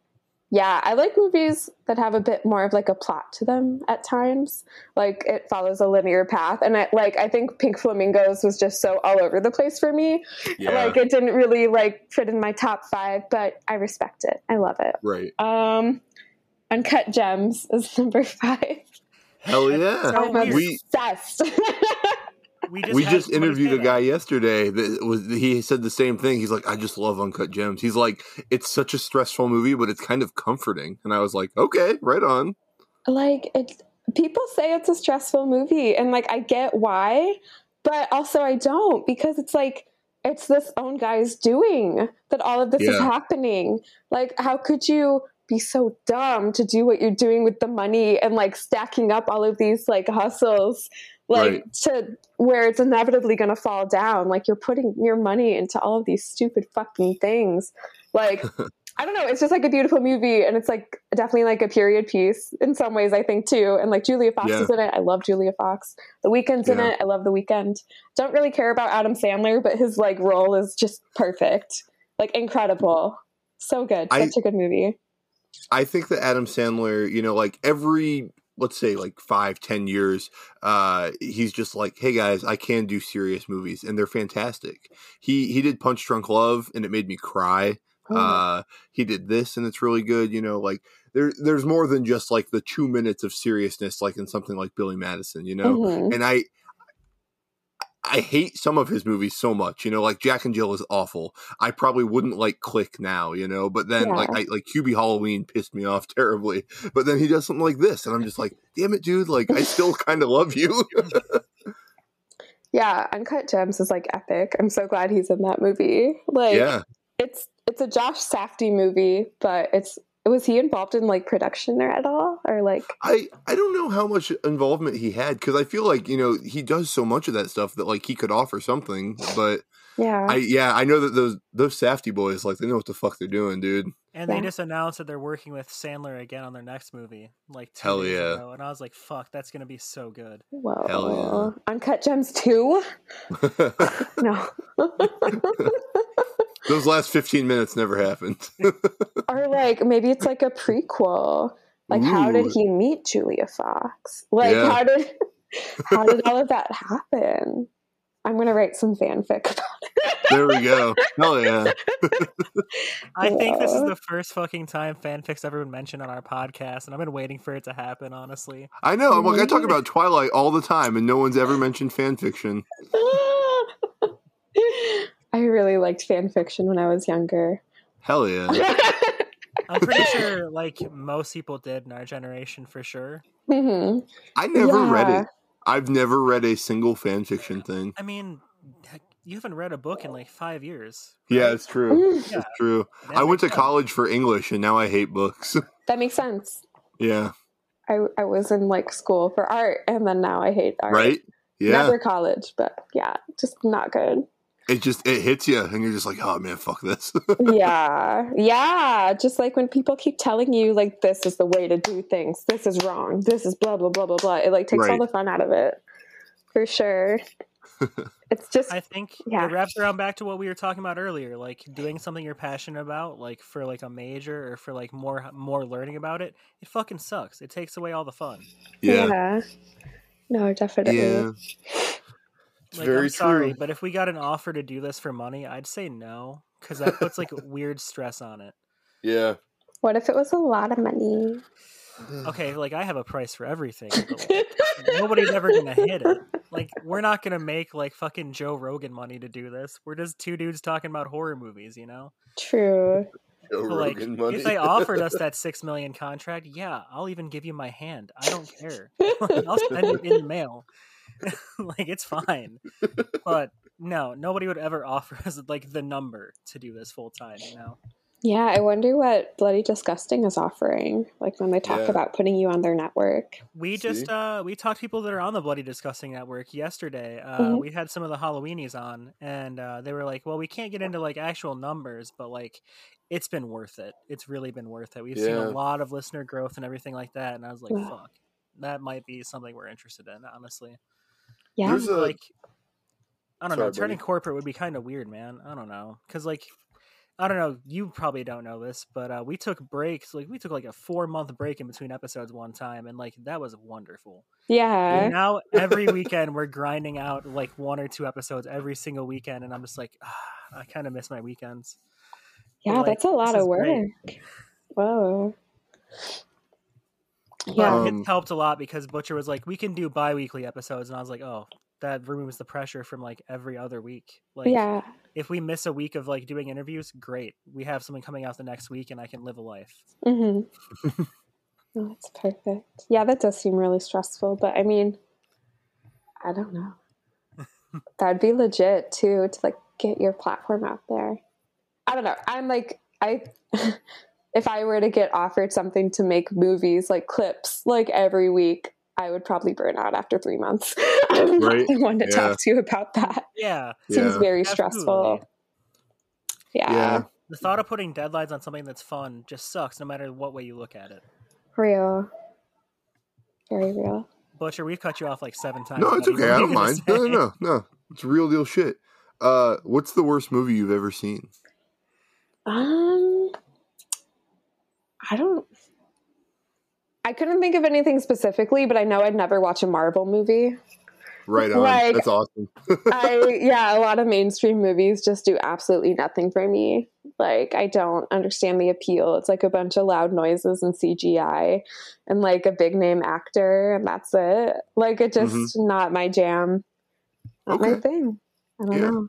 yeah, I like movies that have a bit more of like a plot to them at times. Like it follows a linear path, and I like I think Pink Flamingos was just so all over the place for me. Yeah. Like it didn't really like fit in my top five, but I respect it. I love it. right. Um, Uncut Gems is number five. Hell yeah. So I'm weird. we obsessed. We just, we just interviewed a guy yesterday that was he said the same thing. He's like, I just love Uncut Gems. He's like, it's such a stressful movie, but it's kind of comforting. And I was like, okay, right on. like it's people say it's a stressful movie and like I get why, but also I don't because it's like it's this own guy's doing that all of this is happening. Like, how could you be so dumb to do what you're doing with the money and like stacking up all of these like hustles, like Right. to where it's inevitably going to fall down? Like, you're putting your money into all of these stupid fucking things. Like, I don't know. It's just like a beautiful movie, and it's like definitely like a period piece in some ways. I think too, and like Julia Fox Yeah. is in it. I love Julia Fox. The Weeknd's in it. I love The Weeknd. Don't really care about Adam Sandler, but his like role is just perfect, like incredible, so good. I- Such a good movie. I think that Adam Sandler, you know, like every let's say like five, ten years, uh, he's just like, hey guys, I can do serious movies, and they're fantastic. He he did Punch Drunk Love, and it made me cry. Oh, Uh, he did this, and it's really good. You know, like there there's more than just like the two minutes of seriousness, like in something like Billy Madison. You know, mhm. and I I hate some of his movies so much, you know, like Jack and Jill is awful. I probably wouldn't like Click now, you know, but then Yeah. like I like Hubie Halloween pissed me off terribly. But then he does something like this and I'm just like, damn it, dude, like I still kind of love you. Yeah, Uncut Gems is like epic. I'm so glad he's in that movie. Like, yeah. it's it's a Josh Safdie movie, but it's was he involved in like production or at all or like I I don't know how much involvement he had cuz I feel like, you know, he does so much of that stuff that like he could offer something, but yeah I yeah, I know that those those Safdie boys like they know what the fuck they're doing, dude. And they just announced that they're working with Sandler again on their next movie, like two Hell yeah. ago. And I was like, "Fuck, that's gonna be so good." Whoa. Hell yeah Uncut Gems 2? No. those last 15 minutes never happened. or like maybe it's like a prequel. Like how did he meet Julia Fox? Like Yeah. how did how did all of that happen? I'm gonna write some fanfic about it. there we go. Hell yeah. I think this is the first fucking time fanfic's ever been mentioned on our podcast, and I've been waiting for it to happen. Honestly, I know. I'm like I talk Mhm. about Twilight all the time, and no one's ever mentioned fan fiction. I really liked fan fiction when I was younger. Hell yeah. I'm pretty sure like most people did in our generation for sure. hmm I never read it. I've never read a single fan fiction thing. I mean, you haven't read a book in like five years. Yeah, it's true. Yeah. It's true. I went to sense. college for English, and now I hate books. That makes sense. yeah. I, I was in like school for art and then now I hate art. Right. Yeah. Never college, but yeah, just not good. It just it hits you, and you're just like, oh man, fuck this. yeah. Yeah. Just like when people keep telling you like this is the way to do things. This is wrong. This is blah blah blah blah blah. It like takes all Right. the fun out of it. For sure. it's just I think Yeah. it wraps around back to what we were talking about earlier, like doing something you're passionate about, like for like a major or for like more more learning about it. It fucking sucks. It takes away all the fun. yeah. No, definitely. Yeah. It's Like, very I'm sorry, true. but if we got an offer to do this for money, I'd say no because that puts like weird stress on it. Yeah. What if it was a lot of money? Okay, like I have a price for everything. But, like, nobody's ever gonna hit it. Like we're not gonna make like fucking Joe Rogan money to do this. We're just two dudes talking about horror movies, you know. True. Joe But, like Rogan money. if they offered us that six million contract, yeah, I'll even give you my hand. I don't care. I'll send it in the mail. like it's fine. But no, nobody would ever offer us like the number to do this full time. You know. Yeah, I wonder what Bloody Disgusting is offering. Like when they talk Yeah. about putting you on their network. We just uh we talked to people that are on the Bloody Disgusting Network yesterday. Uh Mhm. we had some of the Halloweenies on and uh they were like, Well, we can't get into like actual numbers, but like it's been worth it. It's really been worth it. We've seen a lot of listener growth and everything like that. And I was like, Yeah. fuck. That might be something we're interested in, honestly. Yeah. There's a like I don't know, turning buddy. corporate would be kind of weird, man. I don't know. Cuz like I don't know, you probably don't know this, but uh we took breaks, like we took like a 4 month break in between episodes one time and like that was wonderful. yeah. And now every weekend we're grinding out like one or two episodes every single weekend, and I'm just like, ah, I kind of miss my weekends. Yeah, like, that's a lot of work. great. Whoa. But Yeah. Um, it helped a lot because Butcher was like, we can do bi-weekly episodes, and I was like, oh, that removes the pressure from like every other week. Like, yeah. if we miss a week of like doing interviews, great. We have something coming out the next week, and I can live a life. Mm-hmm. oh, that's perfect. Yeah, that does seem really stressful, but I mean, I don't know. That'd be legit too to like get your platform out there. I don't know. I'm like I if I were to get offered something to make movies like clips like every week, I would probably burn out after three months. I'm Right. not the one to Yeah. talk to you about that. Yeah. Seems Yeah. very Absolutely. stressful. Yeah. Yeah. The thought of putting deadlines on something that's fun just sucks no matter what way you look at it. Real. Very real. Butcher, we've cut you off like seven times. No, it's okay. I don't mind. No, no, no, no. It's real deal shit. Uh, what's the worst movie you've ever seen? Um, I don't. I couldn't think of anything specifically, but I know I'd never watch a Marvel movie. Right on. Like- That's awesome. I yeah, a lot of mainstream movies just do absolutely nothing for me. Like I don't understand the appeal. It's like a bunch of loud noises and CGI and like a big name actor and that's it. Like it just not my jam. Not my Mm-hmm. Thing. I don't Yeah. know.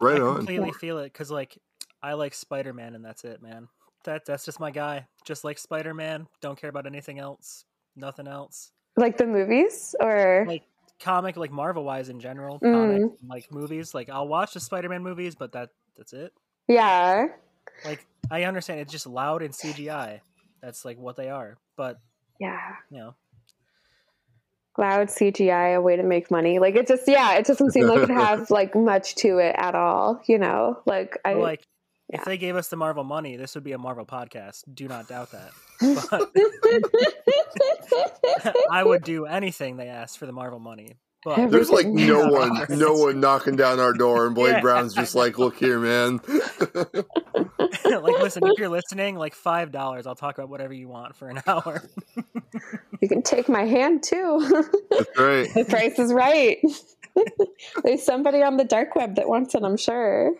Right I on. completely feel it because like I like Spider Man and that's it, man. That that's just my guy. Just like Spider Man. Don't care about anything else. Nothing else. Like the movies or Like comic, like Marvel wise in general. Mm. Comic, like movies. Like I'll watch the Spider Man movies, but that that's it. yeah. Like I understand it's just loud and CGI. That's like what they are. But Yeah. you know, loud CGI, a way to make money. Like it just, yeah, it doesn't seem like it has like much to it at all. You know, like I, like yeah. if they gave us the Marvel money, this would be a Marvel podcast. Do not doubt that. I would do anything they asked for the Marvel money. But There's like no Yeah. one, no one knocking down our door, and Blade Yeah. Brown's just like, "Look here, man." like, listen, if you're listening, like five dollars, I'll talk about whatever you want for an hour. you can take my hand too. That's right. the price is right. There's somebody on the dark web that wants it, I'm sure.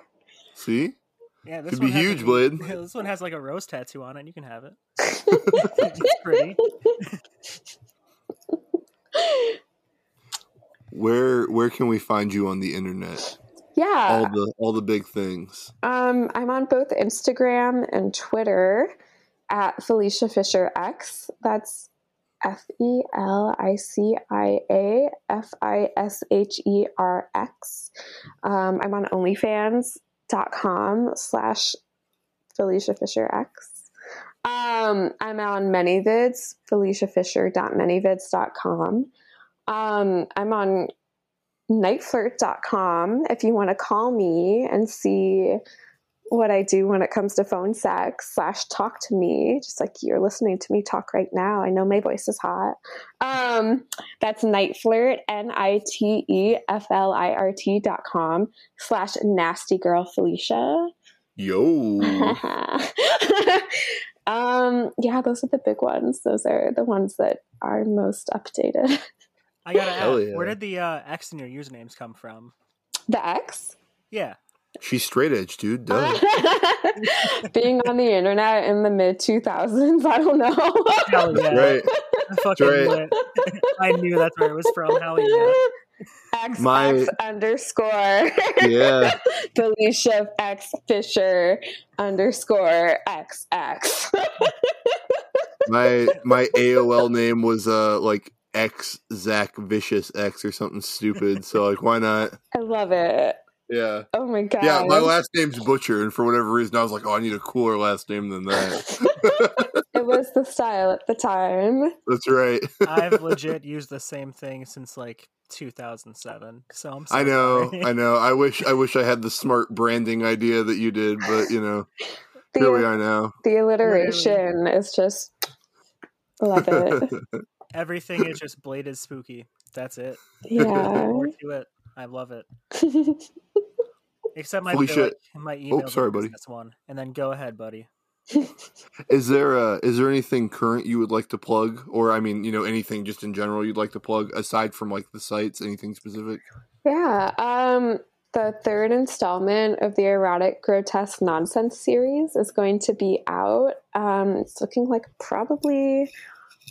See, Yeah, this Could be huge, a- Blade. This one has like a rose tattoo on it. And you can have it. it's pretty. where where can we find you on the internet? Yeah. All the all the big things. Um, I'm on both Instagram and Twitter at Felicia Fisher X. That's F E L I C I A F I S H E R X. Um, I'm on com slash Felicia Fisher X. Um, I'm on dot ManyVids, FeliciaFisher.manyvids.com. Um, I'm on niteflirt.com if you want to call me and see what I do when it comes to phone sex slash talk to me, just like you're listening to me talk right now. I know my voice is hot. Um, that's night flirt, N I T E F L I R T dot com slash nasty girl Felicia. Yo, um, yeah, those are the big ones. Those are the ones that are most updated. I gotta ask, yeah. where did the uh, X in your usernames come from? The X? Yeah, she's straight edge, dude. Duh. Being on the internet in the mid 2000s, I don't know. hell yeah, right. I fucking right. knew it. I knew that's where it was from. Hell yeah. X, My- X underscore Yeah. Felicia X Fisher underscore XX. My my AOL name was uh like X Zach Vicious X or something stupid. So like, why not? I love it. Yeah. Oh my god. Yeah, my last name's Butcher, and for whatever reason, I was like, "Oh, I need a cooler last name than that." it was the style at the time. That's right. I've legit used the same thing since like 2007. So I'm. So I know, sorry. I know. I wish, I wish I had the smart branding idea that you did, but you know, here we The, are now. the alliteration is just love it. Everything is just bladed spooky. That's it. Yeah. More to it. I love it. Except my Felicia- bill- my email. Oh, sorry, buddy. This one, and then go ahead, buddy. Is there uh is there anything current you would like to plug, or I mean, you know, anything just in general you'd like to plug aside from like the sites? Anything specific? Yeah. Um, the third installment of the erotic grotesque nonsense series is going to be out. Um, it's looking like probably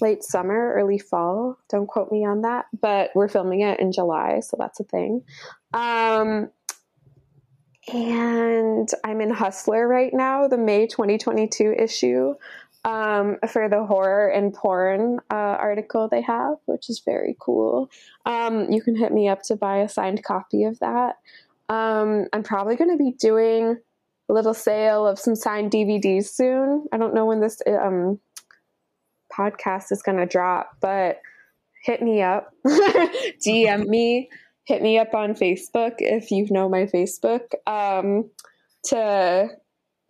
late summer, early fall. Don't quote me on that, but we're filming it in July, so that's a thing. Um, and I'm in Hustler right now, the May 2022 issue. Um, for the horror and porn uh, article they have, which is very cool. Um, you can hit me up to buy a signed copy of that. Um, I'm probably going to be doing a little sale of some signed DVDs soon. I don't know when this um, podcast is going to drop, but hit me up, DM me, hit me up on Facebook if you know my Facebook um, to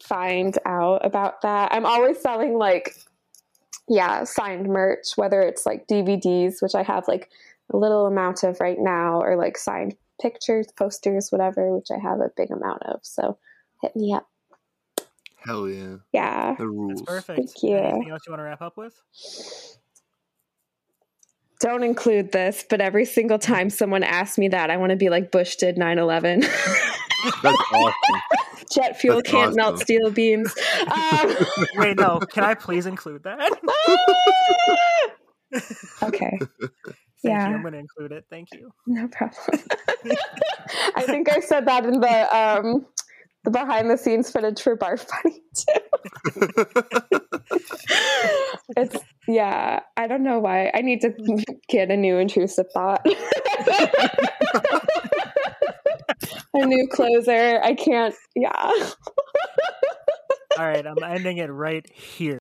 find out about that. I'm always selling like, yeah, signed merch, whether it's like DVDs, which I have like a little amount of right now, or like signed pictures, posters, whatever, which I have a big amount of. So hit me up. Hell yeah. Yeah. The rules. That's perfect. Thank you. Anything else you want to wrap up with? Don't include this, but every single time someone asks me that, I want to be like Bush did 9 11. Awesome. Jet fuel That's can't melt steel beams. Um, Wait, no. Can I please include that? okay, Thank Yeah. you. I'm going to include it. Thank you. no problem. I think I said that in the um, the behind the scenes footage for Barf Bunny too. it's yeah. I don't know why. I need to get a new intrusive thought. a new closer. I can't. Yeah. All right. I'm ending it right here.